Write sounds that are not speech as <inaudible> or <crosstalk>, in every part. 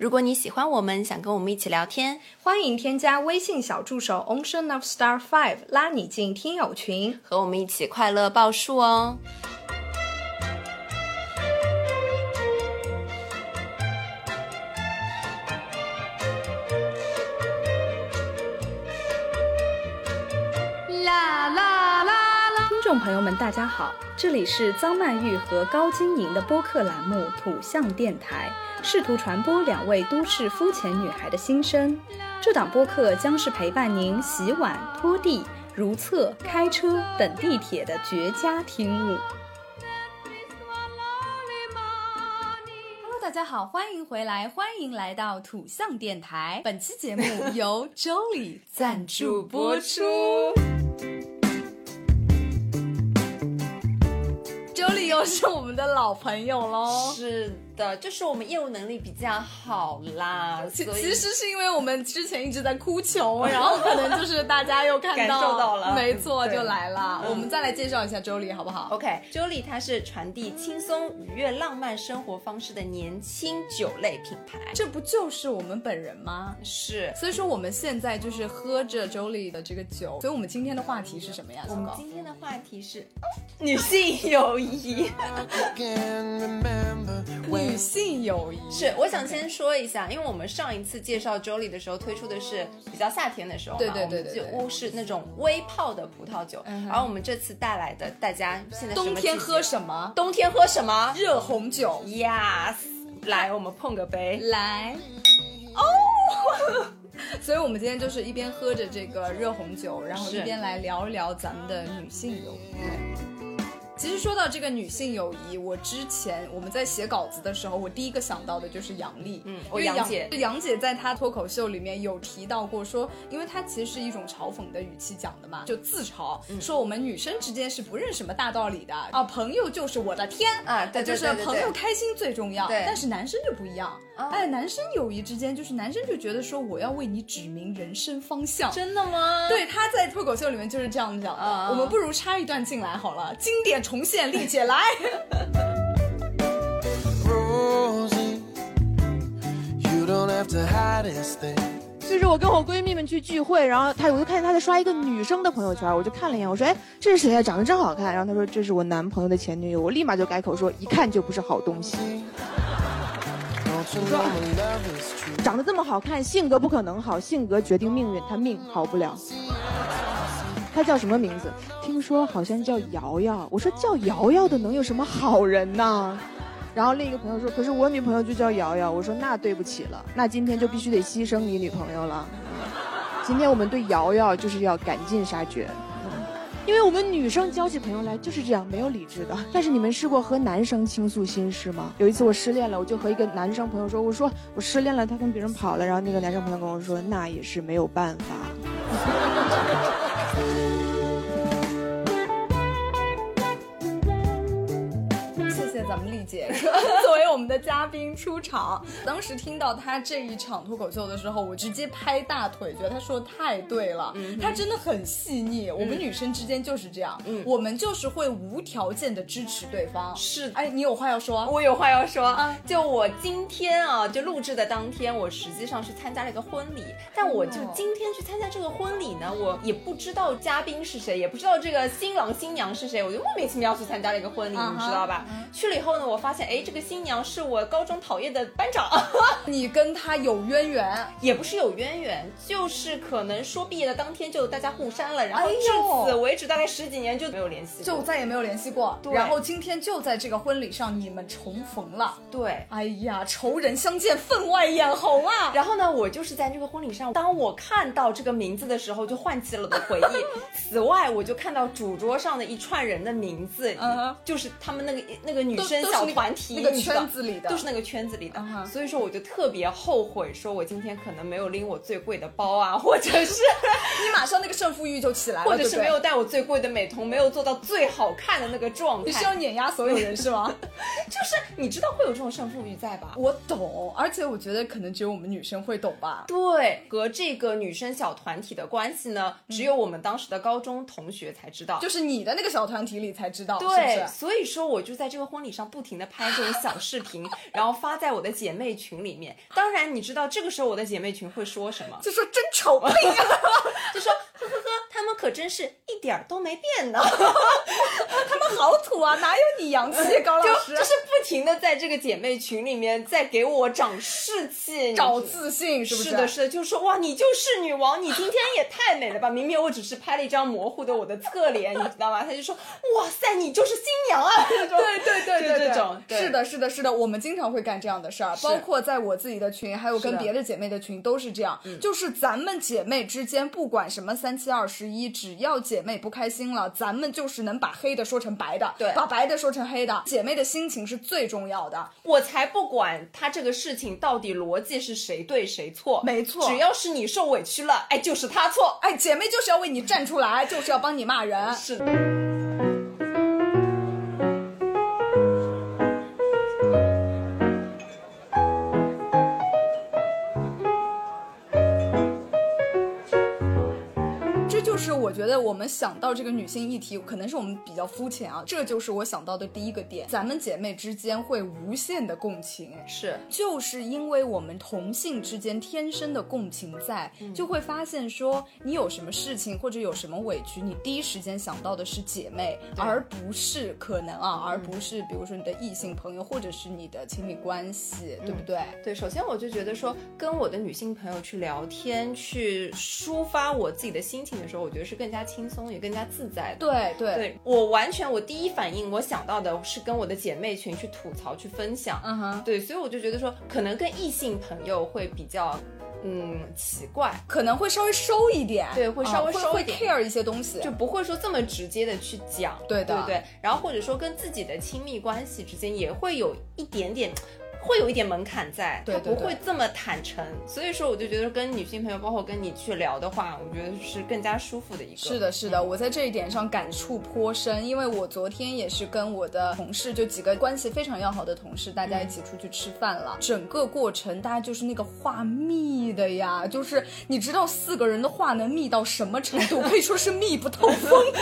如果你喜欢我们，想跟我们一起聊天，欢迎添加微信小助手 Ocean of Star Five，拉你进听友群，和我们一起快乐报数哦。众朋友们，大家好，这里是张曼玉和高晶莹的播客栏目《土象电台》。试图传播两位都市肤浅女孩的心声。这档播客将是陪伴您洗碗、拖地、如厕、开车、等地铁的绝佳听物。Hello，大家好，欢迎回来，欢迎来到土象电台。本期节目由 Jolie 赞助播出。又是我们的老朋友喽。是。的，就是我们业务能力比较好啦。其其实是因为我们之前一直在哭穷，<laughs> 然后可能就是大家又看到，受到了，没错，就来了。我们再来介绍一下周丽，好不好？OK，周丽她是传递轻松愉悦浪漫生活方式的年轻酒类品牌。这不就是我们本人吗？是。所以说我们现在就是喝着周丽的这个酒。所以我们今天的话题是什么呀？我们今天的话题是女性友谊。女性友谊。是，我想先说一下，因为我们上一次介绍 Jolly 的时候推出的是比较夏天的时候，对对对对，就是那种微泡的葡萄酒，而我们这次带来的，大家现在冬天喝什么？冬天喝什么？热红酒，Yes，来，我们碰个杯，来，哦，<laughs> 所以我们今天就是一边喝着这个热红酒，然后一边来聊一聊咱们的女性友谊。其实说到这个女性友谊，我之前我们在写稿子的时候，我第一个想到的就是杨笠。嗯，我杨姐，杨姐在她脱口秀里面有提到过，说，因为她其实是一种嘲讽的语气讲的嘛，就自嘲，说我们女生之间是不认什么大道理的啊，朋友就是我的天啊，对就是朋友开心最重要。对，但是男生就不一样，哎，男生友谊之间就是男生就觉得说我要为你指明人生方向。真的吗？对，他在脱口秀里面就是这样讲的。我们不如插一段进来好了，经典。重现立起来。所以说我跟我闺蜜们去聚会，然后她，我就看见她在刷一个女生的朋友圈，我就看了一眼，我说，哎，这是谁呀？长得真好看。然后她说这是我男朋友的前女友，我立马就改口说，一看就不是好东西。我说，长得这么好看，性格不可能好，性格决定命运，他命好不了。他叫什么名字？听说好像叫瑶瑶。我说叫瑶瑶的能有什么好人呢？然后另一个朋友说，可是我女朋友就叫瑶瑶。我说那对不起了，那今天就必须得牺牲你女朋友了。今天我们对瑶瑶就是要赶尽杀绝，因为我们女生交起朋友来就是这样，没有理智的。但是你们试过和男生倾诉心事吗？有一次我失恋了，我就和一个男生朋友说，我说我失恋了，他跟别人跑了。然后那个男生朋友跟我说，那也是没有办法。们丽姐作为我们的嘉宾出场，当时听到她这一场脱口秀的时候，我直接拍大腿，觉得她说的太对了。嗯，她真的很细腻。我们女生之间就是这样，嗯，我们就是会无条件的支持对方。是，哎，你有话要说？我有话要说啊！就我今天啊，就录制的当天，我实际上是参加了一个婚礼，但我就今天去参加这个婚礼呢，我也不知道嘉宾是谁，也不知道这个新郎新娘是谁，我就莫名其妙去参加了一个婚礼，你知道吧？去了。以后呢，我发现，哎，这个新娘是我高中讨厌的班长。<laughs> 你跟他有渊源，也不是有渊源，就是可能说毕业的当天就大家互删了，然后至此为止大概十几年就没有联系，就再也没有联系过。然后今天就在这个婚礼上，你们重逢了。对，哎呀，仇人相见分外眼红啊。然后呢，我就是在这个婚礼上，当我看到这个名字的时候，就唤起了我的回忆。<laughs> 此外，我就看到主桌上的一串人的名字，嗯，就是他们那个那个女。小团体那个圈子里的，都是那个圈子里的，所以说我就特别后悔，说我今天可能没有拎我最贵的包啊，或者是你马上那个胜负欲就起来了，或者是没有带我最贵的美瞳，没有做到最好看的那个状态，你是要碾压所有人是吗？<laughs> 就是你知道会有这种胜负欲在吧？<laughs> 我懂，而且我觉得可能只有我们女生会懂吧。对，和这个女生小团体的关系呢，只有我们当时的高中同学才知道，就是你的那个小团体里才知道，对，所以说我就在这个婚礼上不停。的拍这种小视频，然后发在我的姐妹群里面。当然，你知道这个时候我的姐妹群会说什么？就说真丑 <laughs> 病，就说呵呵呵，他们可真是一点儿都没变呢。<laughs> 他们好土啊，哪有你洋气，高老师？就是不停的在这个姐妹群里面在给我长士气，找自信，是不是？是的，是的，就是说哇，你就是女王，你今天也太美了吧！明明我只是拍了一张模糊的我的侧脸，你知道吗？他就说哇塞，你就是新娘啊！对对对对，这种是的，是的，是的，我们经常会干这样的事儿，包括在我自己的群，还有跟别的姐妹的群都是这样，就是咱们姐妹之间不管什么三七二十一，只要姐妹不开心了，咱们就是能把黑的说成白的，对，把白的说成黑的，姐妹的心情是最重要的。我才不管他这个事情到底逻辑是谁对谁错，没错，只要是你受委屈了，哎，就是他错，哎，姐妹就是要为你站出来，就是要帮你骂人，是的。觉得我们想到这个女性议题，可能是我们比较肤浅啊。这就是我想到的第一个点，咱们姐妹之间会无限的共情，是，就是因为我们同性之间天生的共情在，就会发现说你有什么事情或者有什么委屈，你第一时间想到的是姐妹，而不是可能啊，而不是比如说你的异性朋友或者是你的亲密关系，对不对？对，首先我就觉得说跟我的女性朋友去聊天，去抒发我自己的心情的时候，我觉得是。更加轻松，也更加自在。对对对，我完全，我第一反应我想到的是跟我的姐妹群去吐槽、去分享。嗯哼，对，所以我就觉得说，可能跟异性朋友会比较，嗯，奇怪，可能会稍微收一点。对，会稍微收一点，care 一些东西，就不会说这么直接的去讲。对的，对对。然后或者说跟自己的亲密关系之间也会有一点点。会有一点门槛在，他不会这么坦诚，所以说我就觉得跟女性朋友，包括跟你去聊的话，我觉得是更加舒服的一个。是的，是的，我在这一点上感触颇深，因为我昨天也是跟我的同事，就几个关系非常要好的同事，大家一起出去吃饭了。整个过程大家就是那个话密的呀，就是你知道四个人的话能密到什么程度？可以说是密不透风。<laughs>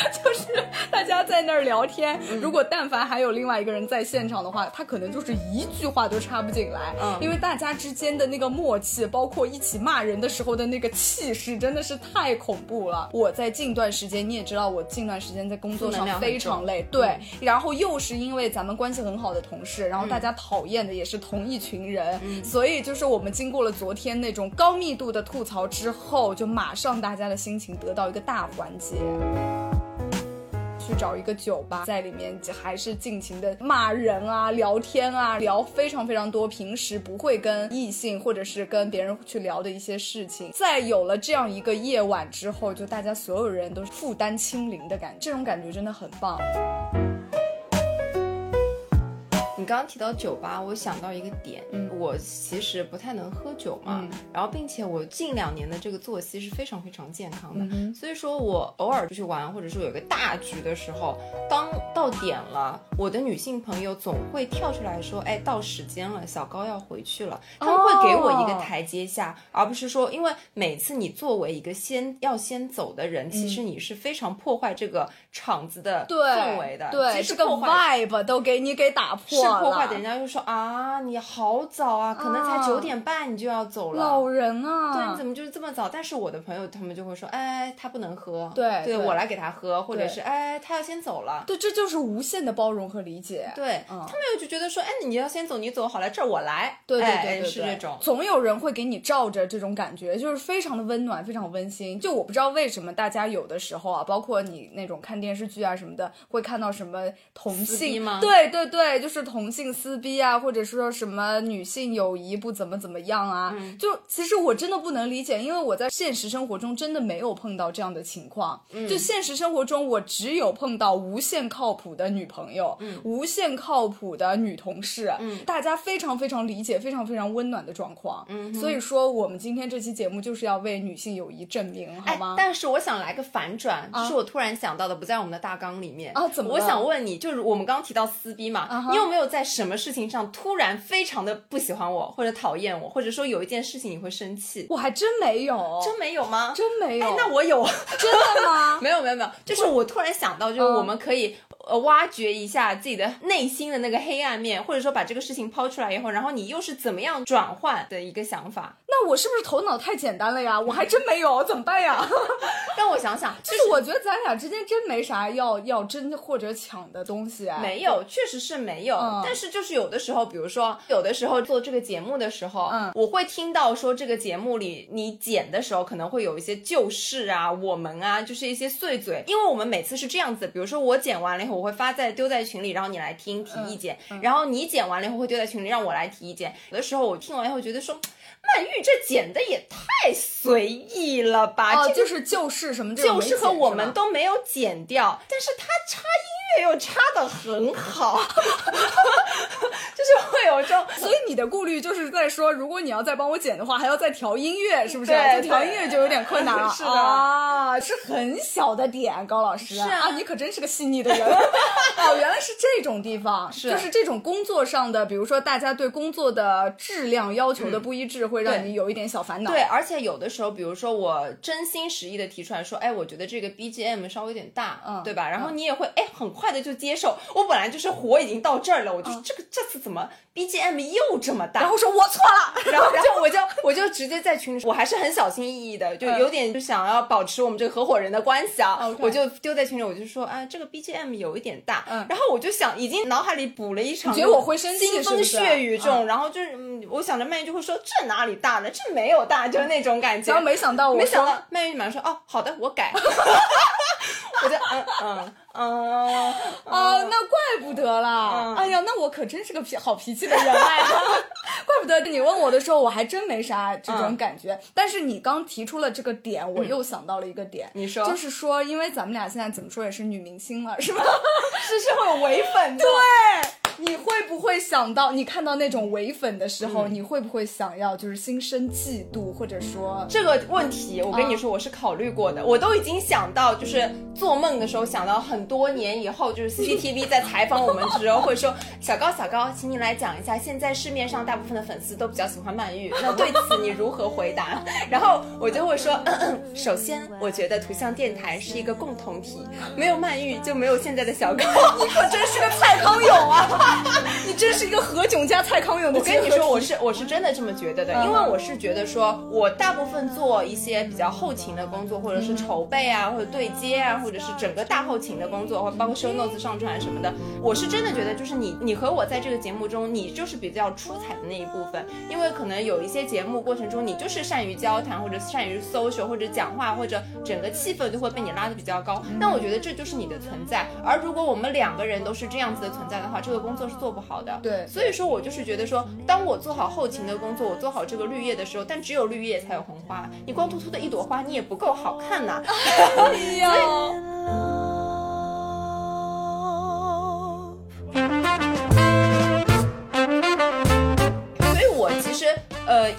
<laughs> 就是大家在那儿聊天，如果但凡还有另外一个人在现场的话，他。可能就是一句话都插不进来，嗯，因为大家之间的那个默契，包括一起骂人的时候的那个气势，真的是太恐怖了。我在近段时间，你也知道，我近段时间在工作上非常累，对，然后又是因为咱们关系很好的同事，然后大家讨厌的也是同一群人，所以就是我们经过了昨天那种高密度的吐槽之后，就马上大家的心情得到一个大缓解。去找一个酒吧，在里面还是尽情的骂人啊、聊天啊，聊非常非常多平时不会跟异性或者是跟别人去聊的一些事情。在有了这样一个夜晚之后，就大家所有人都是负担清零的感觉，这种感觉真的很棒。你刚刚提到酒吧，我想到一个点，嗯，我其实不太能喝酒嘛，然后并且我近两年的这个作息是非常非常健康的，所以说我偶尔出去玩，或者说有个大局的时候，当到点了，我的女性朋友总会跳出来说，哎，到时间了，小高要回去了，他们会给我一个台阶下，而不是说，因为每次你作为一个先要先走的人，其实你是非常破坏这个场子的氛围的，对，这个 vibe 都给你给打破。破坏的，人家就说啊，你好早啊，可能才九点半你就要走了，老人啊，对，你怎么就是这么早？但是我的朋友他们就会说，哎，他不能喝，对，对我来给他喝，或者是哎，他要先走了，对，这就是无限的包容和理解，对，他们又就觉得说，哎，你要先走，你走好了，这儿我来，对对对对，是这种，总有人会给你罩着，这种感觉就是非常的温暖，非常温馨。就我不知道为什么大家有的时候啊，包括你那种看电视剧啊什么的，会看到什么同性吗？对对对，就是同性撕逼。啊，或者说什么女性友谊不怎么怎么样啊？就其实我真的不能理解，因为我在现实生活中真的没有碰到这样的情况。就现实生活中，我只有碰到无限靠谱的女朋友，无限靠谱的女同事，大家非常非常理解，非常非常温暖的状况。所以说，我们今天这期节目就是要为女性友谊证明，好吗？但是我想来个反转，就是我突然想到的，不在我们的大纲里面啊？怎么？我想问你，就是我们刚刚提到撕逼嘛，你有没有在？在什么事情上突然非常的不喜欢我，或者讨厌我，或者说有一件事情你会生气？我还真没有，真没有吗？真没有。哎，那我有，<laughs> 真的吗？<laughs> 没有没有没有，就是我突然想到，就是我们可以。呃，挖掘一下自己的内心的那个黑暗面，或者说把这个事情抛出来以后，然后你又是怎么样转换的一个想法？那我是不是头脑太简单了呀？我还真没有，怎么办呀？<laughs> 让我想想，就是我觉得咱俩之间真没啥要要争或者抢的东西啊。没有，确实是没有。但是就是有的时候，比如说有的时候做这个节目的时候，嗯，我会听到说这个节目里你剪的时候可能会有一些旧事啊，我们啊，就是一些碎嘴，因为我们每次是这样子，比如说我剪完了以后，我会发在丢在。群里，然后你来听提意见，然后你剪完了以后会丢在群里让我来提意见。有的时候我听完以后觉得说，曼玉这剪的也太随意了吧？哦，就是旧事什么旧事和我们都没有剪掉，但是他插音乐又插的很好，<laughs> 就是会有这种。所以你的顾虑就是在说，如果你要再帮我剪的话，还要再调音乐，是不是？对，调音乐就有点困难了。是的啊，是很小的点，高老师。是啊，你可真是个细腻的人。<laughs> 哦，原来是这种地方，是就是这种工作上的，比如说大家对工作的质量要求的不一致，会让你有一点小烦恼。对，而且有的时候，比如说我真心实意的提出来说，哎，我觉得这个 BGM 稍微有点大，嗯，对吧？然后你也会哎很快的就接受。我本来就是火已经到这儿了，我就这个这次怎么 BGM 又这么大？然后说我错了，<laughs> 然后然后我就我就直接在群里，我还是很小心翼翼的，就有点就想要保持我们这个合伙人的关系啊，我就丢在群里，我就说，啊，这个 BGM 有一点大。然后我就想，已经脑海里补了一场，觉得我会生气，腥风血雨这种，然后就是，我想着曼玉就会说这哪里大了？这没有大，就是那种感觉。然后没想到，没想到曼玉马上说，哦，好的，我改。<laughs> 我就嗯嗯嗯啊，那怪不得啦！哎呀，那我可真是个脾好脾气的人哎，<laughs> 怪不得你问我的时候，我还真没啥这种感觉。但是你刚提出了这个点，我又想到了一个点。你说，就是说，因为咱们俩现在怎么说也是女明星了，是吧？<laughs> 是是会有唯粉对。你会不会想到，你看到那种唯粉的时候，你会不会想要就是心生嫉妒，或者说这个问题，我跟你说，我是考虑过的，我都已经想到，就是做梦的时候想到很多年以后，就是 CCTV 在采访我们的时候会说，小高小高，请你来讲一下，现在市面上大部分的粉丝都比较喜欢曼玉，那对此你如何回答？然后我就会说，<laughs> 首先我觉得图像电台是一个共同体，没有曼玉就没有现在的小高，你可真是个蔡康永啊！<laughs> 你真是一个何炅加蔡康永的我跟你说，我是我是真的这么觉得的，因为我是觉得说，我大部分做一些比较后勤的工作，或者是筹备啊，或者对接啊，或者是整个大后勤的工作，或包括 show notes 上传什么的，我是真的觉得，就是你你和我在这个节目中，你就是比较出彩的那一部分，因为可能有一些节目过程中，你就是善于交谈，或者善于 social，或者讲话，或者整个气氛就会被你拉的比较高。那我觉得这就是你的存在。而如果我们两个人都是这样子的存在的话，这个工作是做不。好的，对，所以说我就是觉得说，当我做好后勤的工作，我做好这个绿叶的时候，但只有绿叶才有红花，你光秃秃的一朵花，你也不够好看呐。<laughs> 哎呀。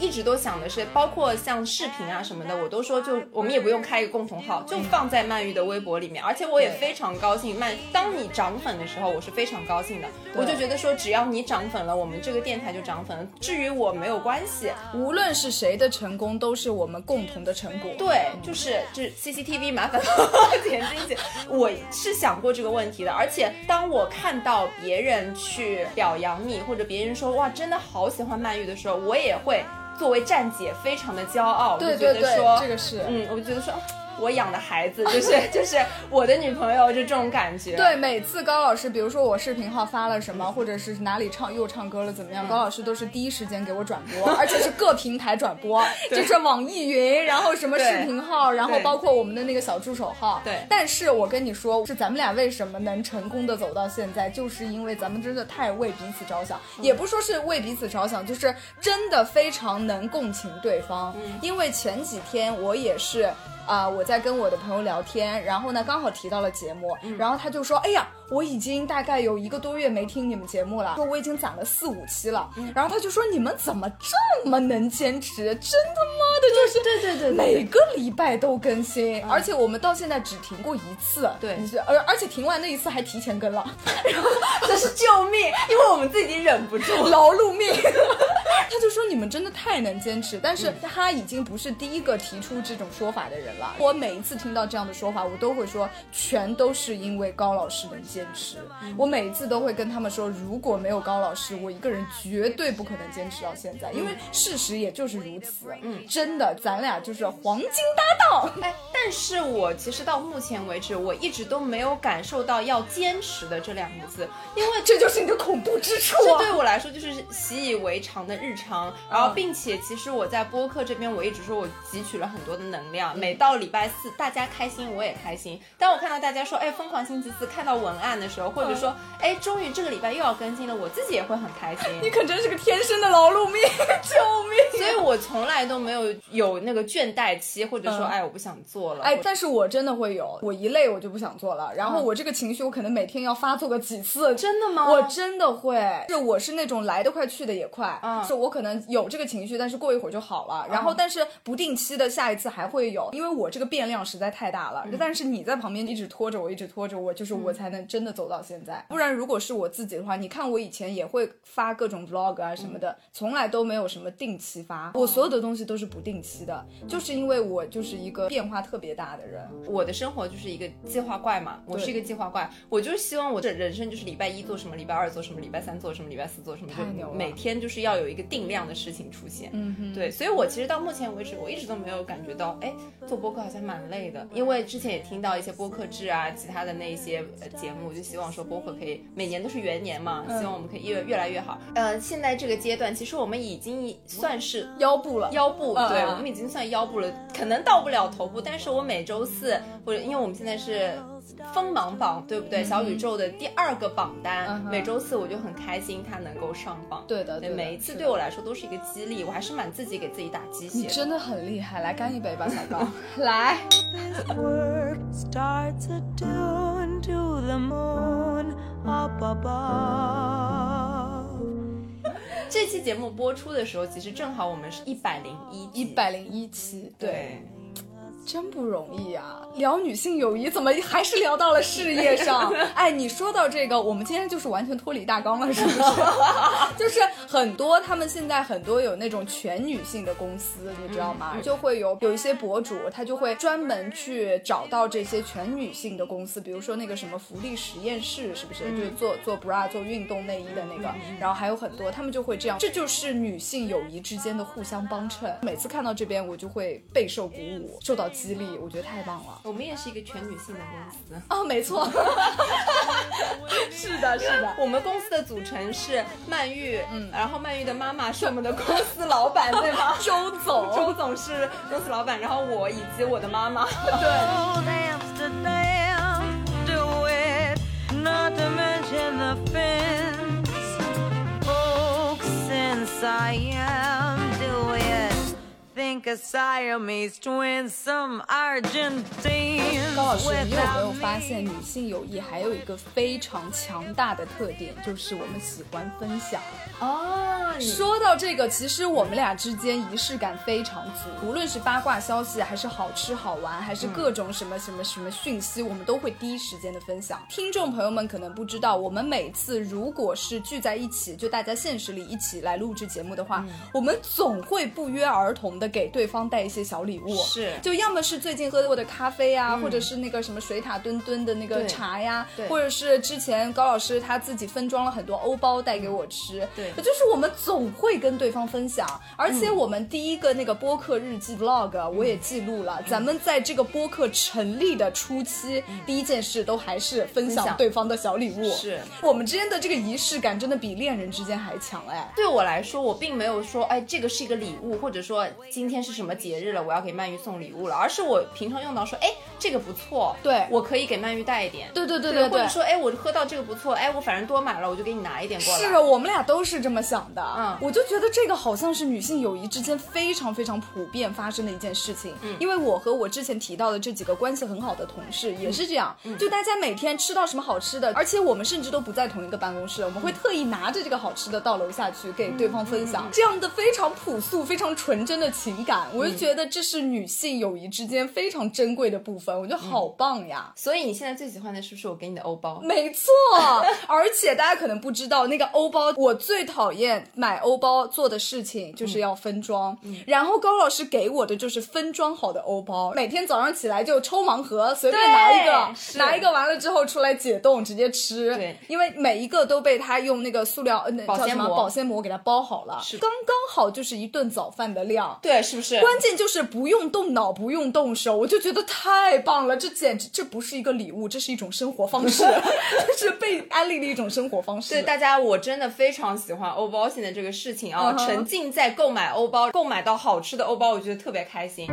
一直都想的是，包括像视频啊什么的，我都说就我们也不用开一个共同号，就放在曼玉的微博里面。而且我也非常高兴，曼，当你涨粉的时候，我是非常高兴的。我就觉得说，只要你涨粉了，我们这个电台就涨粉了。至于我没有关系，无论是谁的成功，都是我们共同的成果。对，就是就是 CCTV 麻烦 <laughs> 点进去。我是想过这个问题的，而且当我看到别人去表扬你，或者别人说哇真的好喜欢曼玉的时候，我也会。作为站姐，非常的骄傲，就觉得说这个是，嗯，我就觉得说。我养的孩子就是 <laughs> 就是我的女朋友，就这种感觉。对，每次高老师，比如说我视频号发了什么，或者是哪里唱又唱歌了怎么样，高老师都是第一时间给我转播，<laughs> 而且是各平台转播，就是网易云，然后什么视频号，然后包括我们的那个小助手号。对。但是我跟你说，是咱们俩为什么能成功的走到现在，就是因为咱们真的太为彼此着想，也不说是为彼此着想，就是真的非常能共情对方。嗯。因为前几天我也是。啊，我在跟我的朋友聊天，然后呢，刚好提到了节目，然后他就说：“哎呀，我已经大概有一个多月没听你们节目了，说我已经攒了四五期了。”然后他就说：“你们怎么这么能坚持？真他妈的就是对对对对每个礼拜都更新，而且我们到现在只停过一次，对而而且停完那一次还提前更了，<laughs> 然后这是救命，因为我们自己忍不住。劳碌 <laughs> 命。他就说你们真的太能坚持，但是他已经不是第一个提出这种说法的人了。我每一次听到这样的说法，我都会说全都是因为高老师能坚持。我每一次都会跟他们说，如果没有高老师，我一个人绝对不可能坚持到现在，因为事实也就是如此。嗯，真的，咱俩就是黄金搭档。哎，但是我其实到目前为止，我一直都没有感受到要坚持的这两个字，因为 <laughs> 这就是你的恐怖之处这啊！对我来说就是习以为常的日常，然后嗯并且其实我在播客这边，我一直说我汲取了很多的能嗯量。每到礼拜四，大家开心我也开心。当我看到大家说，哎，疯狂星期四，看到文案的时候，或者说，哎，终于这个礼拜又要更新了，我自己也会很开心。<laughs> 你可真是个天生的劳碌命，<laughs> 救命！所以我从来都没有有那个倦怠期，或者说，嗯哎，我不想做了。哎但是我真的会有，我一累我就不想做了，<laughs> 然后嗯我这个情绪我可能每天要发作个几次。真的吗？我真的会，是我是那种来得快去的也快，嗯是我可能有这个情绪，但是过一会儿就好了，然后但是不定期的下一次还会有，因为我这个变量实在太大了。但是你在旁边一直拖着我，一直拖着我，就是我才能真的走到现在。不然如果是我自己的话，你看我以前也会发各种 vlog 啊什么的，从来都没有什么定期发，我所有的东西都是不定期的，就是因为我就是一个变化特别大的人。我的生活就是一个计划怪嘛，我是一个计划怪，我就是希望我的人生就是礼拜一做什么，礼拜二做什么，礼拜三做什么，礼拜四做什么，就每天就是要有一个定量的事情出现。嗯哼，对，所以我其实到目前为止，我一直都没有感觉到，哎，做播客好像蛮累的。因为之前也听到一些播客制啊，其他的那一些呃节目，就希望说播客可以每年都是元年嘛，希望我们可以越越来越好。呃，现在这个阶段，其实我们已经算是腰部了，腰部，对、我们已经算腰部了，可能到不了头部，但是我每周四或者因为我们现在是锋芒榜，对不对？小宇宙的第二个榜单，嗯每周四我就很开心它能够上榜。对的，对，的每一次对我来说都是一个激励，我还是蛮自己给自己打鸡血。你真的很厉害，来干一杯吧，小高，<laughs> 来。这期节目播出的时候，其实正好我们是一百零一一百零一期，对，对。真不容易啊！聊女性友谊，怎么还是聊到了事业上？<laughs> 哎，你说到这个，我们今天就是完全脱离大纲了，是不是？<laughs> 就是很多他们现在很多有那种全女性的公司，你知道吗？就会有有一些博主，他就会专门去找到这些全女性的公司，比如说那个什么福利实验室，是不是？就是做做 bra 做运动内衣的那个，然后还有很多，他们就会这样，这就是女性友谊之间的互相帮衬。每次看到这边，我就会备受鼓舞，受到激励，我觉得太棒了。我们也是一个全女性的公司。哦，没错，是的，是的。我们公司的组成是曼玉，嗯，然后曼玉的妈妈是我们的公司老板，对吗？周总，周总是公司老板，然后我以及我的妈妈。Not to mention the fence. Folks in Siam, do it. Think of Siamese twins, some Argentines. 高老师，你有没有发现女性友谊还有一个非常强大的特点，就是我们喜欢分享。哦，你说到这个，其实我们俩之间仪式感非常足，无论是八卦消息，还是好吃好玩，还是各种什么什么什么讯息，我们都会第一时间的分享。听众朋友们可能不知道，我们每次如果是聚在一起，就大家现实里一起来录制节目的话，我们总会不约而同的给对方带一些小礼物，是。就要么是最近喝过的咖啡啊，或者是那个什么水塔墩墩的那个茶呀，对。或者是之前高老师他自己分装了很多欧包带给我吃，对。就是我们总会跟对方分享，而且我们第一个那个播客日记 vlog 我也记录了，咱们在这个播客成立的初期，第一件事都还是分享对方的小礼物，是。我们之间的这个仪式感真的比恋人之间还强哎。对我来说，我并没有说，哎，这个是一个礼物，或者说今天是什么节日了，我要给曼玉送礼物了，而是我平常用到说，哎，这个不错，对我可以给曼玉带一点，对对对对对对，或者说，哎，我喝到这个不错，哎，我反正多买了，我就给你拿一点过来。是啊，我们俩都是这么想的。嗯我就觉得这个好像是女性友谊之间非常非常普遍发生的一件事情。嗯，因为我和我之前提到的这几个关系很好的同事也是这样，嗯就大家每天吃到什么好吃的，而且我们甚至都不在同一个办公室，我们会特意拿着这个好吃的到楼下去给对方分享，这样的非常朴素、非常纯真的情感。我就觉得这是女性友谊之间非常珍贵的部分，我觉得好棒呀。所以你现在最喜欢的是不是我给你的欧包？没错，<laughs> 而且大家可能不知道，那个欧包，我最讨厌买欧包做的事情就是要分装。然后高老师给我的就是分装好的欧包，每天早上起来就抽盲盒，随便拿一个，拿一个完了之后出来解冻直接吃。对因为每一个都被他用那个塑料保鲜膜保鲜膜给它包好了，是刚刚好就是一顿早饭的量。对，是不是？关键就是不用动脑，不用动手，我就觉得太棒了。这简直这不是一个礼物，这是一种生活方式，<laughs> 这是被安利的一种生活方式。对大家，我真的非常喜欢欧包现在这个事情啊沉浸在购买欧包，购买到好吃的欧包，我觉得特别开心。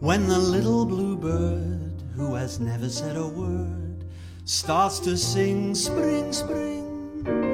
When the little bluebird, who has never said a word, starts to sing spring, spring. thank you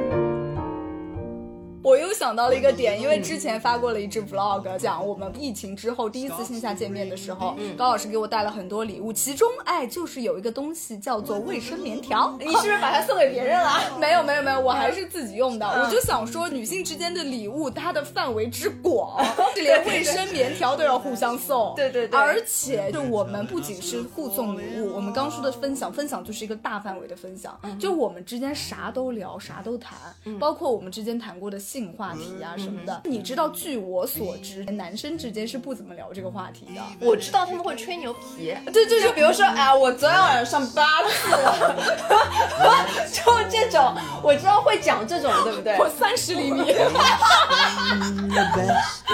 我又想到了一个点，因为之前发过了一支 vlog，讲我们疫情之后第一次线下见面的时候，高老师给我带了很多礼物，其中哎就是有一个东西叫做卫生棉条，你是不是把它送给别人了？没有没有没有，我还是自己用的。我就想说，女性之间的礼物它的范围之广，是连卫生棉条都要互相送。对对对。而且就我们不仅是互送礼物，我们刚说的分享，分享就是一个大范围的分享，就我们之间啥都聊，啥都谈，包括我们之间谈过的性话题啊什么的。你知道，据我所知，男生之间是不怎么聊这个话题的。我知道他们会吹牛皮，对对就比如说，哎，我昨天晚上上八次了，<laughs> 就这种，我知道会讲这种，对不对？我三十厘米。the best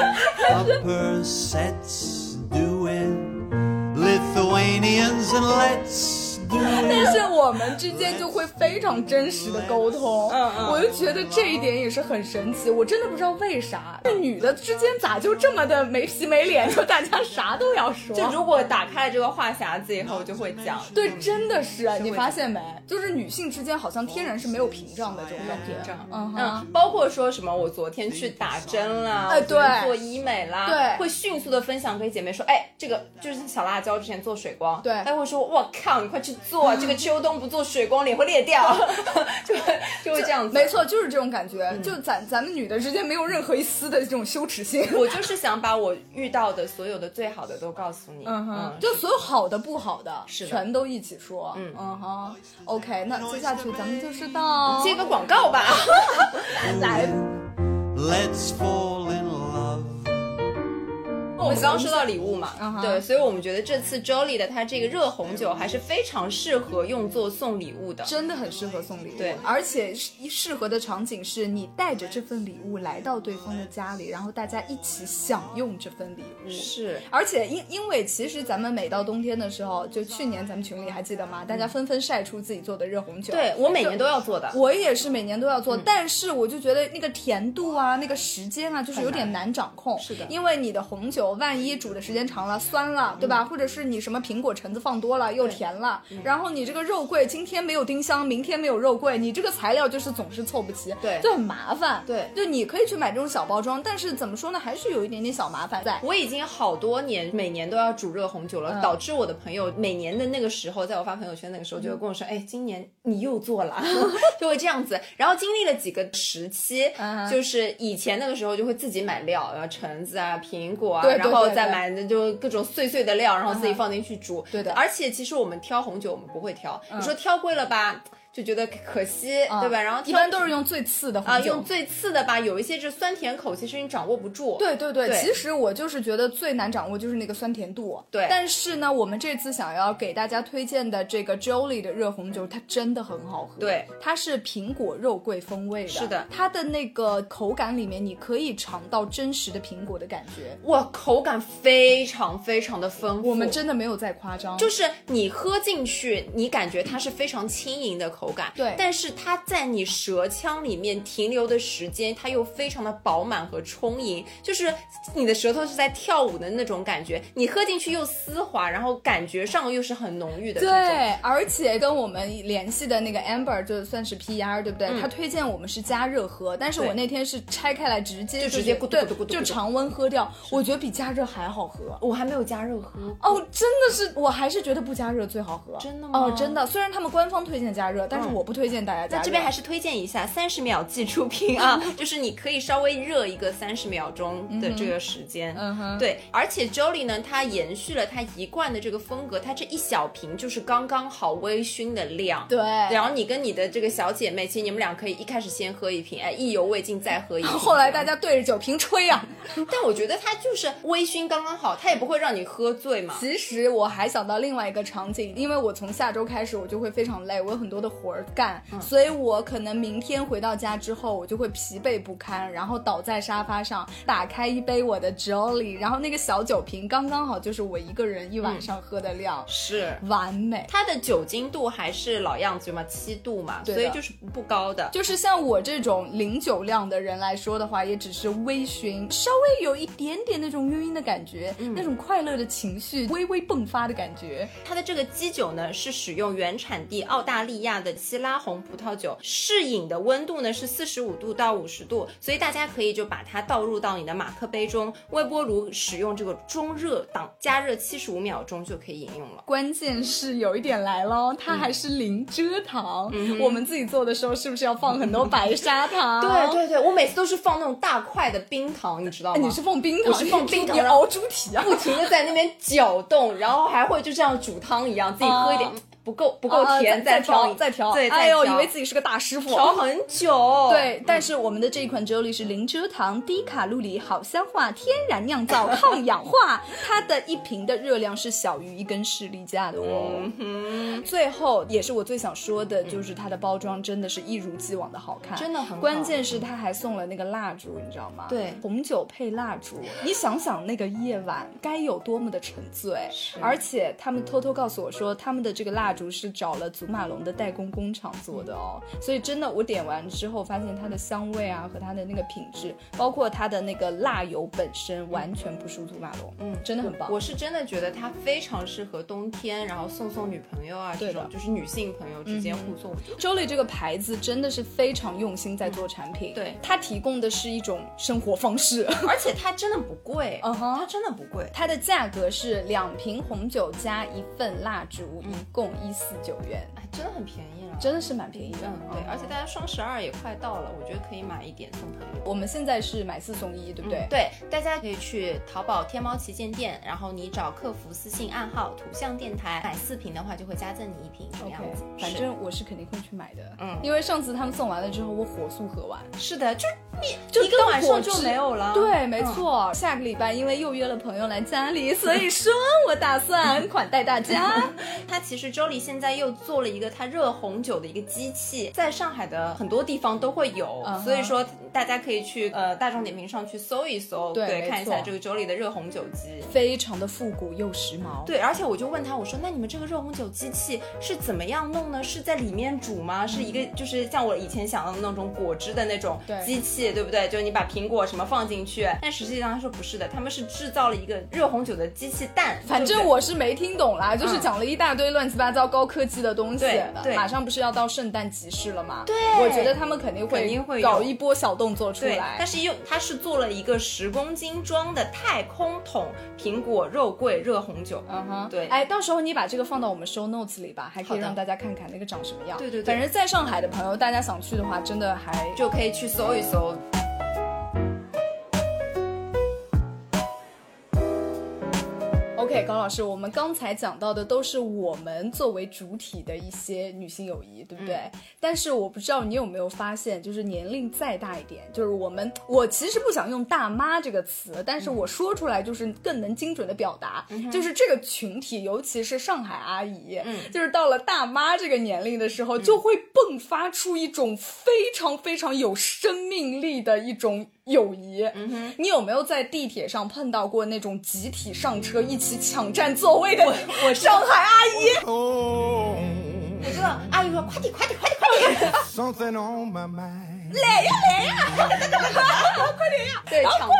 upper sets doing Lithuanians and let's <laughs> 但是我们之间就会非常真实的沟通，嗯嗯我就觉得这一点也是很神奇，我真的不知道为啥，这女的之间咋就这么的没皮没脸，就大家啥都要说。就如果打开了这个话匣子以后，就会讲。对，真的是，你发现没？就是女性之间好像天然是没有屏障的这种感觉。嗯嗯，包括说什么，我昨天去打针啦，哎对做医美啦，对会迅速的分享给姐妹说，哎，这个就是小辣椒之前做水光，对她会说，我靠，你快去做，这个秋冬不做水光脸会裂掉，<laughs> 就会就会这样子，没。错，就是这种感觉。就咱咱们女的之间没有任何一丝的这种羞耻心。我就是想把我遇到的所有的最好的都告诉你，嗯哼，就所有好的不好的，是的全都一起说。嗯嗯哼，OK，那接下去咱们就是到接个广告吧。来 <laughs> Let's fall. 我们刚刚说到礼物嘛对，所以我们觉得这次 Jolly 的它这个热红酒还是非常适合用作送礼物的。真的很适合送礼物，对而且适适合的场景是你带着这份礼物来到对方的家里，然后大家一起享用这份礼物。是，而且因因为其实咱们每到冬天的时候，就去年咱们群里还记得吗？大家纷纷晒出自己做的热红酒。对我每年都要做的。我也是每年都要做，但是我就觉得那个甜度啊，那个时间啊，就是有点难掌控。是的因为你的红酒万一煮的时间长了酸了，对吧？或者是你什么苹果橙子放多了又甜了，然后你这个肉桂今天没有丁香，明天没有肉桂，你这个材料就是总是凑不齐，对就很麻烦。对就你可以去买这种小包装，但是怎么说呢，还是有一点点小麻烦在。我已经好多年每年都要煮热红酒了，嗯导致我的朋友每年的那个时候，在我发朋友圈那个时候，就会跟我说：“哎，今年你又做了。<laughs> ”就会这样子。然后经历了几个时期，嗯就是以前那个时候就会自己买料，然后橙子啊、苹果啊，然后再买那就各种碎碎的料，然后自己放进去煮。对的。而且其实我们挑红酒，我们不会挑，你说挑贵了吧，就觉得可惜，对吧？然后嗯一般都是用最次的红啊，酒。用最次的吧，有一些是酸甜口，其实你掌握不住。对对对，对其实我就是觉得最难掌握就是那个酸甜度。对但是呢，我们这次想要给大家推荐的这个 Jolly 的热红酒，它真的很好喝。对，它是苹果肉桂风味的。是的它的那个口感里面，你可以尝到真实的苹果的感觉。哇，口感非常非常的丰富。我们真的没有在夸张，就是你喝进去，你感觉它是非常轻盈的口感，对但是它在你舌腔里面停留的时间，它又非常的饱满和充盈，就是你的舌头是在跳舞的那种感觉，你喝进去又丝滑，然后感觉上又是很浓郁的。对，而且跟我们联系的那个 Amber 就算是 PR，对不对？他推荐我们是加热喝，但是我那天是拆开来直接就直接咕嘟咕嘟咕嘟就常温喝掉，我觉得比加热还好喝。我还没有加热喝。哦，真的是，我还是觉得不加热最好喝。真的吗哦，真的。虽然他们官方推荐加热，但但是我不推荐大家加热。那这边还是推荐一下三十秒即出品啊，<laughs> 就是你可以稍微热一个三十秒钟的这个时间。嗯哼，对，而且 Jolly 呢，它延续了它一贯的这个风格，它这一小瓶就是刚刚好微醺的量。对然后你跟你的这个小姐妹，其实你们俩可以一开始先喝一瓶，哎，意犹未尽再喝一瓶。后来大家对着酒瓶吹啊。<laughs> 但我觉得它就是微醺刚刚好，它也不会让你喝醉嘛。其实我还想到另外一个场景，因为我从下周开始我就会非常累，我有很多的活儿干，所以我可能明天回到家之后，我就会疲惫不堪，然后倒在沙发上，打开一杯我的 Jolly，然后那个小酒瓶刚刚好就是我一个人一晚上喝的量，是。完美。它的酒精度还是老样子嘛，七度嘛，所以就是不高的。就是像我这种零酒量的人来说的话，也只是微醺，稍微有一点点那种晕晕的感觉，那种快乐的情绪微微迸发的感觉。它的这个基酒呢是使用原产地澳大利亚的希拉红葡萄酒，适饮的温度呢是四十五度到五十度，所以大家可以就把它倒入到你的马克杯中，微波炉使用这个中热档加热七十五秒钟就可以饮用了。关键是有一点来喽，它还是零蔗糖。我们自己做的时候是不是要放很多白砂糖？<laughs> 对对对，我每次都是放那种大块的冰糖，你知道吗？哎，你是放冰糖，我是放冰糖你熬猪蹄啊？不停的在那边搅动，然后还会就这样煮汤一样，自己喝一点，不够不够啊甜，再调再调，对，哎呦，以为自己是个大师傅，调很久。<laughs> 对，但是我们的这一款 Jolly 是零蔗糖、低卡路里、好消化、天然酿造、抗氧化，它的一瓶的热量是小于一根士力架的哦。嗯最后也是我最想说的，就是它的包装真的是一如既往的好看，真的很关键是它还送了那个蜡烛，你知道吗？对红酒配蜡烛，你想想那个夜晚该有多么的沉醉。而且他们偷偷告诉我说，他们的这个蜡烛是找了祖马龙的代工工厂做的哦，所以真的我点完之后发现它的香味啊和它的那个品质，包括它的那个蜡油本身完全不输祖马龙，嗯，真的很棒。我是真的觉得它非常适合冬天，然后送送女朋友啊这种，就是女性朋友之间互送。我觉得 Jolly 这个牌子真的是非常用心在做产品，对。它提供的是一种生活方式。<laughs> <laughs> 而且它真的不贵，嗯哼它真的不贵。它的价格是两瓶红酒加一份蜡烛，一共一四九元，哎，真的很便宜了。真的是蛮便宜的。嗯，对，而且大家双十二也快到了，我觉得可以买一点送朋友。我们现在是买四送一，对不对？对，大家可以去淘宝、天猫旗舰店，然后你找客服私信暗号“图像电台”，买四瓶的话就会加赠你一瓶，这个样子。反正我是肯定会去买的，嗯因为上次他们送完了之后，我火速喝完，是的，就是你就一个晚上就没有了。对，没嗯错。下个礼拜因为又约了朋友来家里，所以说我打算 <laughs> 款待大家。他其实现在又做了一个它热红酒的一个机器，在上海的很多地方都会有所以说大家可以去呃大众点评上去搜一搜，对看一下这个 Jolly 的热红酒机。非常的复古又时髦。对，而且我就问他，我说那你们这个热红酒机器是怎么样弄呢？是在里面煮吗？是一个就是像我以前想到的那种果汁的那种机器，对不对？就是你把苹果什么放进去，但实际上他说不是的，他们是制造了一个热红酒的机器蛋。反正我是没听懂啦，就是讲了一大堆乱七八糟高科技的东西对。对马上不是要到圣诞集市了吗？对我觉得他们肯定会肯定会搞一波小动作出对，来但。是又它是做了一个十公斤装的太空桶苹果肉桂热红酒。嗯哼，对哎，到时候你把这个放到我们 show notes 里吧，还可以让大家看看那个长什么样。对对对反正在上海的朋友，大家想去的话，真的还就可以去搜一搜。OK，高老师，我们刚才讲到的都是我们作为主体的一些女性友谊，对不对？但是我不知道你有没有发现，就是年龄再大一点，就是我们，我其实不想用“大妈”这个词，但是我说出来就是更能精准的表达，就是这个群体，尤其是上海阿姨，就是到了大妈这个年龄的时候，就会迸发出一种非常非常有生命力的一种友谊。嗯你有没有在地铁上碰到过那种集体上车一起抢占座位的我上海阿姨？Oh, 我知道，阿姨说快点快点快点快点，something on my mind. <laughs> 对，抢座。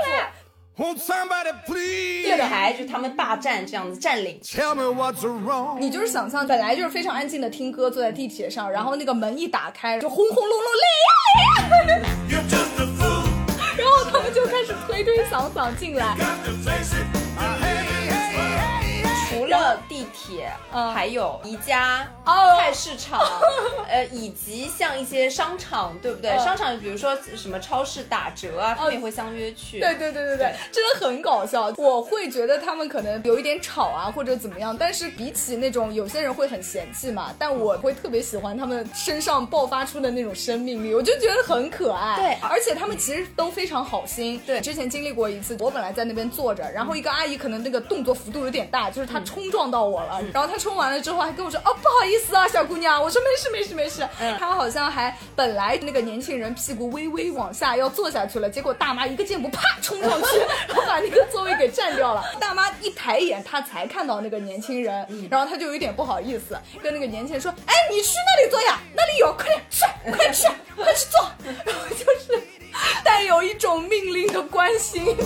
Won't somebody 这 please 个还就他们霸占这样子占领。tell me what's wrong? 你就是想象，本来就是非常安静的听歌，坐在地铁上，然后那个门一打开，就轰轰隆隆，来呀来呀，就开始推推搡搡进来。除了地铁，嗯还有宜家、哦菜市场，<laughs> 呃，以及像一些商场，对不对？嗯商场比如说什么超市打折啊，他们也会相约去。对对对对对，真的很搞笑。我会觉得他们可能有一点吵啊，或者怎么样，但是比起那种有些人会很嫌弃嘛，但我会特别喜欢他们身上爆发出的那种生命力，我就觉得很可爱。对而且他们其实都非常好心。对之前经历过一次，我本来在那边坐着，然后一个阿姨可能那个动作幅度有点大，就是她冲撞到我了，然后他冲完了之后还跟我说：“哦，不好意思啊，小姑娘。”我说：“没事没事没事。”嗯她好像还本来那个年轻人屁股微微往下要坐下去了，结果大妈一个箭步啪冲上去，<laughs> 然后把那个座位给占掉了。大妈一抬眼，她才看到那个年轻人，然后她就有点不好意思，跟那个年轻人说：“哎，你去那里坐呀，那里有，快点去，快去，快去坐。”然后就是带有一种命令的关心。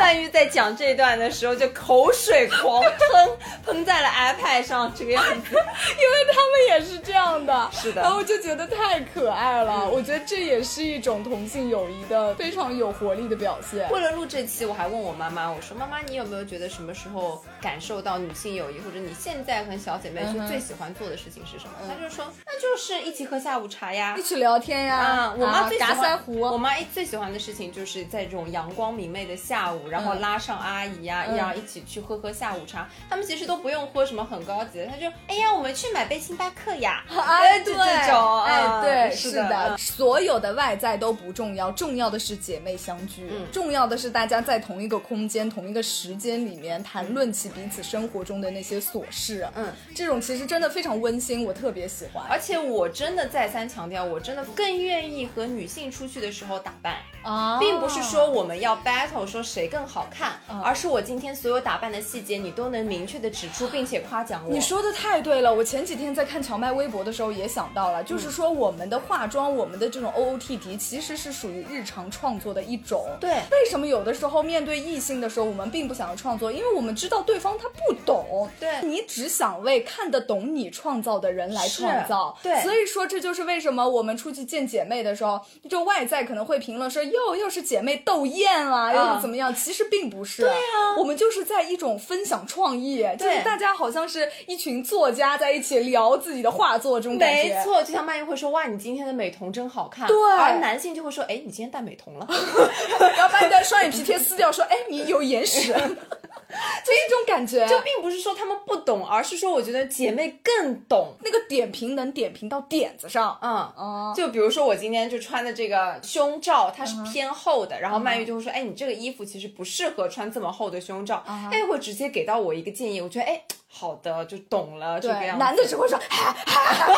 范玉在讲这段的时候，就口水狂喷，喷在了 iPad 上，这个样子。<laughs> 因为他们也是这样的，是的然后我就觉得太可爱了。我觉得这也是一种同性友谊的非常有活力的表现。为了录这期，我还问我妈妈，我说妈妈，你有没有觉得什么时候感受到女性友谊，或者你现在和小姐妹是最喜欢做的事情是什么？她就说，那就是一起喝下午茶呀一。起聊天呀，啊，我妈最喜嘎欢我妈一最喜欢的事情就是在这种阳光明媚的下午，然后嗯。拉上阿姨呀、嗯。然后一起去喝喝下午茶。他们其实都不用喝什么很高级的，他就哎呀，我们去买杯星巴克呀，<laughs> 哎，就对，这种，哎，嗯对，是是的，所有的外在都不重要，重要的是姐妹相聚，嗯。重要的是大家在同一个空间、同一个时间里面谈论起彼此生活中的那些琐事，嗯，这种其实真的非常温馨，我特别喜欢。而且我真的再三强调，我真的更愿意和女性出去的时候打扮。啊并不是说我们要 battle 说谁更好看，嗯而是我今天所有打扮的细节你都能明确的指出，并且夸奖我。你说的太对了，我前几天在看荞麦微博的时候也想到了，就是说我们的化妆，我们的这种 OOTD 其实是属于日常创作的一种。对为什么有的时候面对异性的时候，我们并不想要创作？因为我们知道对方他不懂，对你只想为看得懂你创造的人来创造。对所以说这就是为什么我们出去见姐妹的时候，就外在可能会评论说哟又是姐妹斗艳啊，又是怎么样？其实并不是。对啊，我们就是在一种分享创意，就是大家好像是一群作家在一起聊自己的画作这种感觉。没错，就像曼玉会说哇，你今天的美瞳真好看。对而男性就会说，哎，你今天戴美瞳了。<laughs> 然后把你的双眼皮贴撕掉，说哎你有眼屎，<laughs> 就一种感觉。就并不是说他们不懂，而是说我觉得姐妹更懂。那个点评能点评到点子上。嗯，哦就比如说我今天就穿的这个胸罩，它是偏厚的，然后曼玉就会说，哎，你这个衣服其实不适合穿这么厚的胸罩，哎，会直接给到我一个建议，我觉得哎，<tsk> 好的，就懂了这个对，样子。男的只会说，哈哈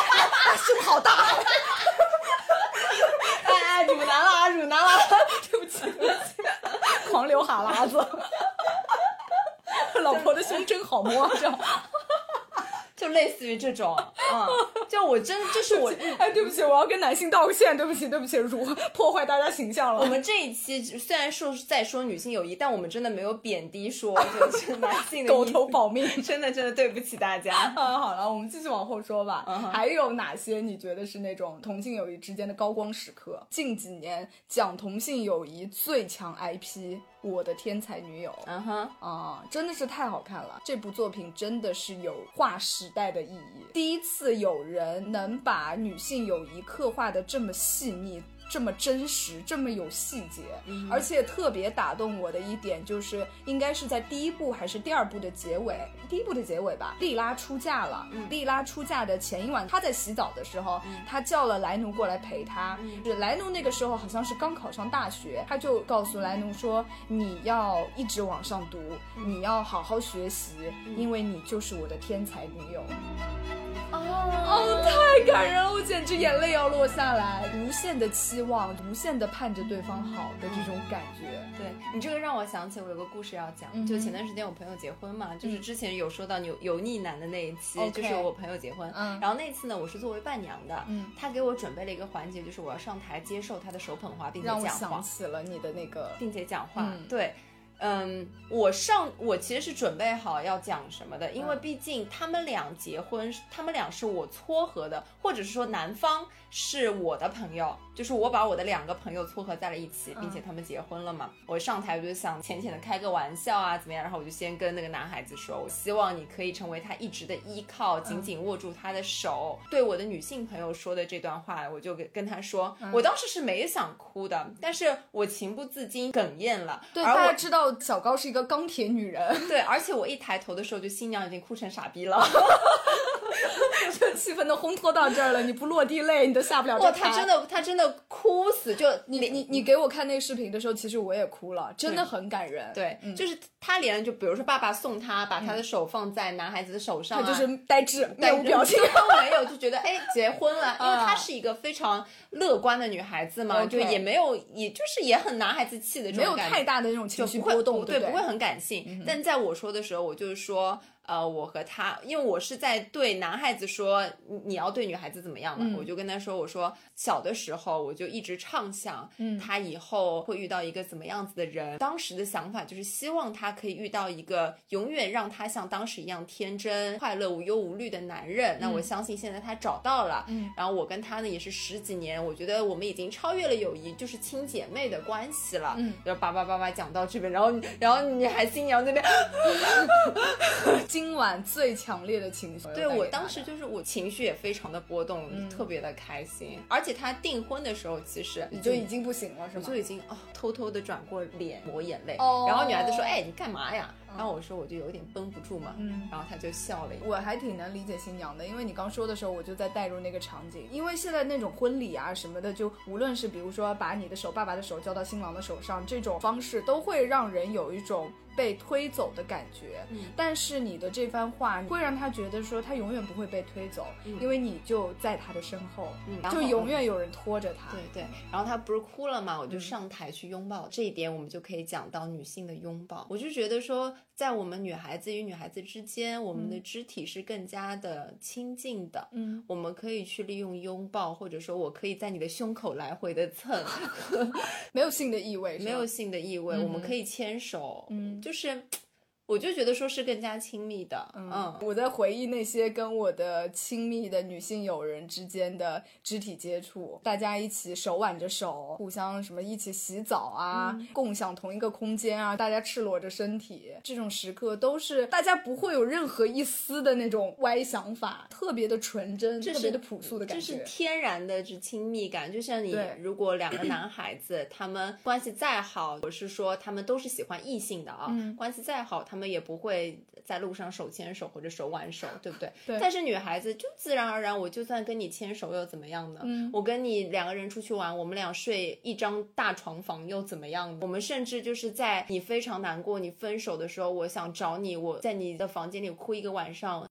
胸好大。哎哎，乳男了啊，乳男了，对不起，对不起，狂流哈喇子。老婆的胸真好摸，这样。就类似于这种，<laughs> 嗯，就我真就是我。哎，对不起，我要跟男性道个歉，对不起，对不起，如破坏大家形象了。我们这一期虽然说是在说女性友谊，但我们真的没有贬低说 <laughs> 就是男性的狗头保命。<laughs> 真的真的对不起大家。啊，好了，我们继续往后说吧。还有哪些你觉得是那种同性友谊之间的高光时刻？近几年讲同性友谊最强 IP，《我的天才女友》嗯哼，啊，真的是太好看了！这部作品真的是有划时代的意义。第一次有人能把女性友谊刻画的这么细腻。这么真实，这么有细节，而且特别打动我的一点就是，应该是在第一部还是第二部的结尾，第一部的结尾吧。莉拉出嫁了，莉拉出嫁的前一晚，她在洗澡的时候，她叫了莱奴过来陪她。是莱奴那个时候好像是刚考上大学，他就告诉莱奴说：“你要一直往上读，你要好好学习，因为你就是我的天才女友。”哦，太感人了，我简直眼泪要落下来。无限的期望，无限的盼着对方好的这种感觉。对你这个让我想起我有个故事要讲，嗯就前段时间我朋友结婚嘛，就是之前有说到油油腻男的那一期就是我朋友结婚，嗯。然后那次呢我是作为伴娘的，嗯。他给我准备了一个环节，就是我要上台接受他的手捧花，并且让我讲话想，起了你的那个，并且讲话，嗯。对。嗯，我上我其实是准备好要讲什么的，因为毕竟他们俩结婚，他们俩是我撮合的，或者是说男方是我的朋友，就是我把我的两个朋友撮合在了一起，并且他们结婚了嘛。我上台我就想浅浅的开个玩笑啊，怎么样？然后我就先跟那个男孩子说，我希望你可以成为他一直的依靠，紧紧握住他的手。对我的女性朋友说的这段话，我就跟跟他说，我当时是没想哭的，但是我情不自禁哽咽了。对，而大家知道小高是一个钢铁女人，对，而且我一抬头的时候，就新娘已经哭成傻逼了。<laughs> <laughs> 这气氛都烘托到这儿了，你不落地泪，你都下不了这哇，台。她真的，他真的哭死，就你你你给我看那个视频的时候，其实我也哭了，真的很感人。对，就是他连就比如说爸爸送他，把他的手放在男孩子的手上、啊，他就是呆滞，面对无表情。都没有，就觉得哎结婚了，<laughs> 因为啊她是一个非常乐观的女孩子嘛就也没有，也就是也很男孩子气的这没有种感觉，太大的那种情绪波动，对，不不会很感性。但在我说的时候，我就是说。呃，我和他，因为我是在对男孩子说你你要对女孩子怎么样嘛，我就跟他说，我说小的时候我就一直畅想，嗯，他以后会遇到一个怎么样子的人。当时的想法就是希望他可以遇到一个永远让他像当时一样天真、快乐、无忧无虑的男人。那我相信现在他找到了，嗯，然后我跟他呢也是十几年，我觉得我们已经超越了友谊，就是亲姐妹的关系了。嗯，然后叭叭叭叭讲到这边，然后然后你还新娘那边。<laughs> 今晚最强烈的情绪。对我当时就是我情绪也非常的波动，特别的开心。而且他订婚的时候，其实你就已经不行了，是吗？就已经哦偷偷的转过脸抹眼泪。哦然后女孩子说：“哎，你干嘛呀？”然后我说：“我就有点绷不住嘛。”嗯然后他就笑了一下。我还挺能理解新娘的，因为你刚说的时候，我就在带入那个场景。因为现在那种婚礼啊什么的，就无论是比如说把你的手、爸爸的手交到新郎的手上，这种方式都会让人有一种被推走的感觉。嗯但是你的这番话会让他觉得说他永远不会被推走，因为你就在他的身后，就嗯就永远有人拖着他。对对，然后他不是哭了嘛，我就上台去拥抱。这一点我们就可以讲到女性的拥抱。我就觉得说，在我们女孩子与女孩子之间，我们的肢体是更加的亲近的。嗯，我们可以去利用拥抱，或者说我可以在你的胸口来回 <laughs> 的蹭，没有性的意味，没有性的意味。我们可以牵手，嗯，就是。我就觉得说是更加亲密的，嗯，我在回忆那些跟我的亲密的女性友人之间的肢体接触，大家一起手挽着手，互相什么一起洗澡啊，共享同一个空间啊，大家赤裸着身体，这种时刻都是大家不会有任何一丝的那种歪想法，特别的纯真，特别的朴素的感觉这是。天然的这亲密感，就像你如果两个男孩子他们关系再好，我是说他们都是喜欢异性的啊，嗯。关系再好，他们也不会在路上手牵手或者手挽手，对不对？对但是女孩子就自然而然，我就算跟你牵手又怎么样呢？嗯我跟你两个人出去玩，我们俩睡一张大床房又怎么样呢？我们甚至就是在你非常难过、你分手的时候，我想找你，我在你的房间里哭一个晚上。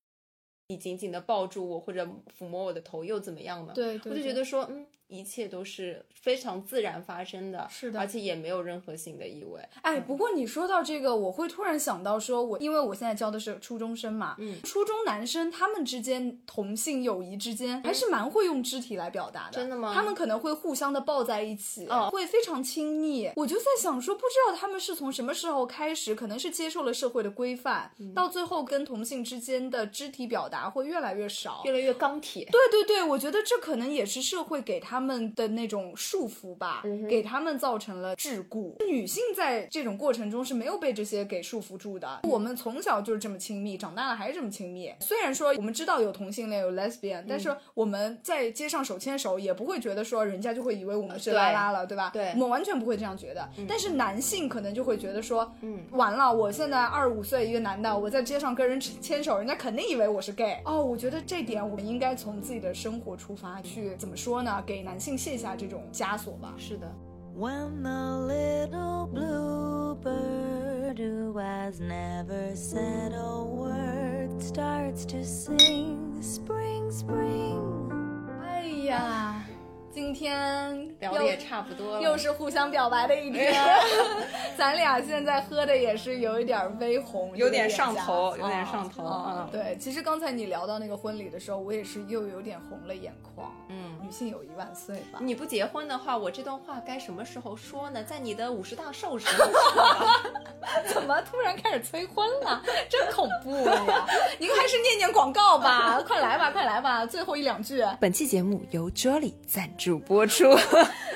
你紧紧的抱住我，或者抚摸我的头，又怎么样呢？对对我就觉得说，嗯，一切都是非常自然发生的，是的而且也没有任何性的意味。哎，不过你说到这个，我会突然想到说，我因为我现在教的是初中生嘛，嗯初中男生他们之间同性友谊之间还是蛮会用肢体来表达的，真的吗他们可能会互相的抱在一起，哦会非常亲密。我就在想说，不知道他们是从什么时候开始，可能是接受了社会的规范，嗯到最后跟同性之间的肢体表达会越来越少，越来越钢铁。对对对，我觉得这可能也是社会给他们的那种束缚吧，给他们造成了桎梏。女性在这种过程中是没有被这些给束缚住的。我们从小就是这么亲密，长大了还是这么亲密。虽然说我们知道有同性恋有 lesbian，、但是我们在街上手牵手也不会觉得说人家就会以为我们是拉拉了，对吧？对我们完全不会这样觉得。但是男性可能就会觉得说，嗯，完了，我现在二十五岁一个男的，我在街上跟人牵手，人家肯定以为我是 gay。哦，我觉得这点我们应该从自己的生活出发，去怎么说呢？给男性卸下这种枷锁吧。是的，When the little bluebird who has never said a word starts to sing, Spring, Spring. 哎呀，今天聊的也差不多了，又是互相表白的一天。<laughs> 咱俩现在喝的也是有一点微红，有点上头有点上头啊嗯对，其实刚才你聊到那个婚礼的时候，我也是又有点红了眼眶。嗯。女性有一万岁吧！你不结婚的话，我这段话该什么时候说呢？在你的五十大寿时候说。<laughs> 怎么突然开始催婚了？<laughs> 真恐怖呀！您还是念念广告吧，快来吧，快来吧，最后一两句。本期节目由 Jolly 赞助主播出。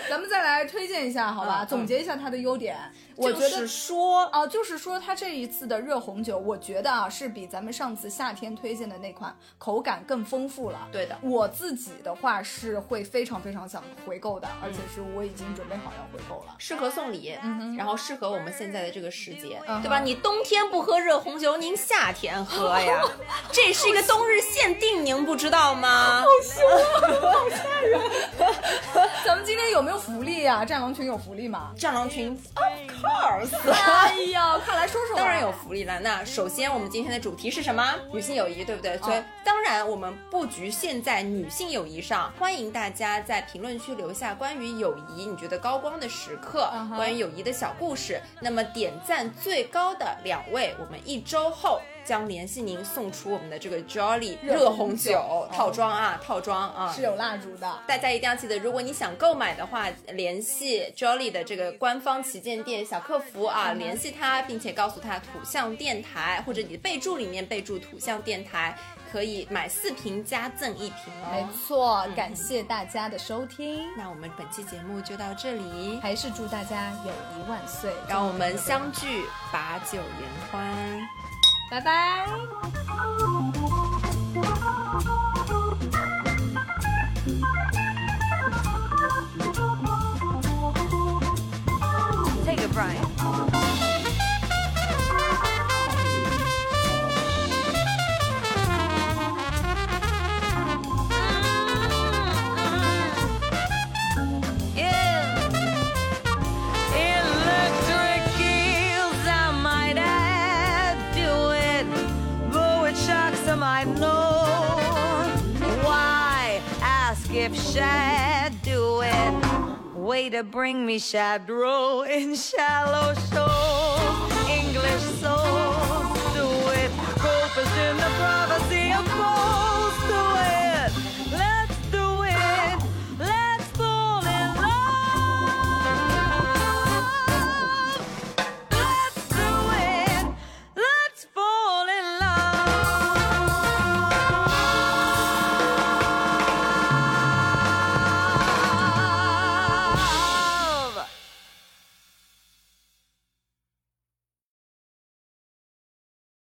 咱们再来推荐一下，好吧？总结一下它的优点。我觉得就是说，啊，就是说它这一次的热红酒，我觉得啊是比咱们上次夏天推荐的那款口感更丰富了。对的我自己的话是会非常非常想回购的，而且是我已经准备好要回购了。适合送礼，然后适合我们现在的这个时节，嗯对吧？你冬天不喝热红酒，您夏天喝呀，<laughs> 这是一个冬日限定，您不知道吗？好凶啊！好吓人 <laughs> 咱们今天有没有福利呀、战狼群有福利吗？战狼群，of course。哎呀，快来说说。当然有福利了。那首先，我们今天的主题是什么？女性友谊，对不对？所以，当然我们不局限在女性友谊上，欢迎大家在评论区留下关于友谊你觉得高光的时刻关于友谊的小故事。那么，点赞最高的两位，我们一周后。将联系您送出我们的这个 Jolly 热热红红酒酒套装啊，套装啊，是有蜡烛的。大家一定要记得，如果你想购买的话，联系 Jolly 的这个官方旗舰店小客服啊，联系他，并且告诉他土象电台，或者你的备注里面备注土象电台，可以买四瓶加赠一瓶哦。没哦。错，感谢大家的收听，那我们本期节目就到这里，还是祝大家友谊万岁，让我们相聚把酒言欢。拜拜。to bring me shabbed row in shallow shore.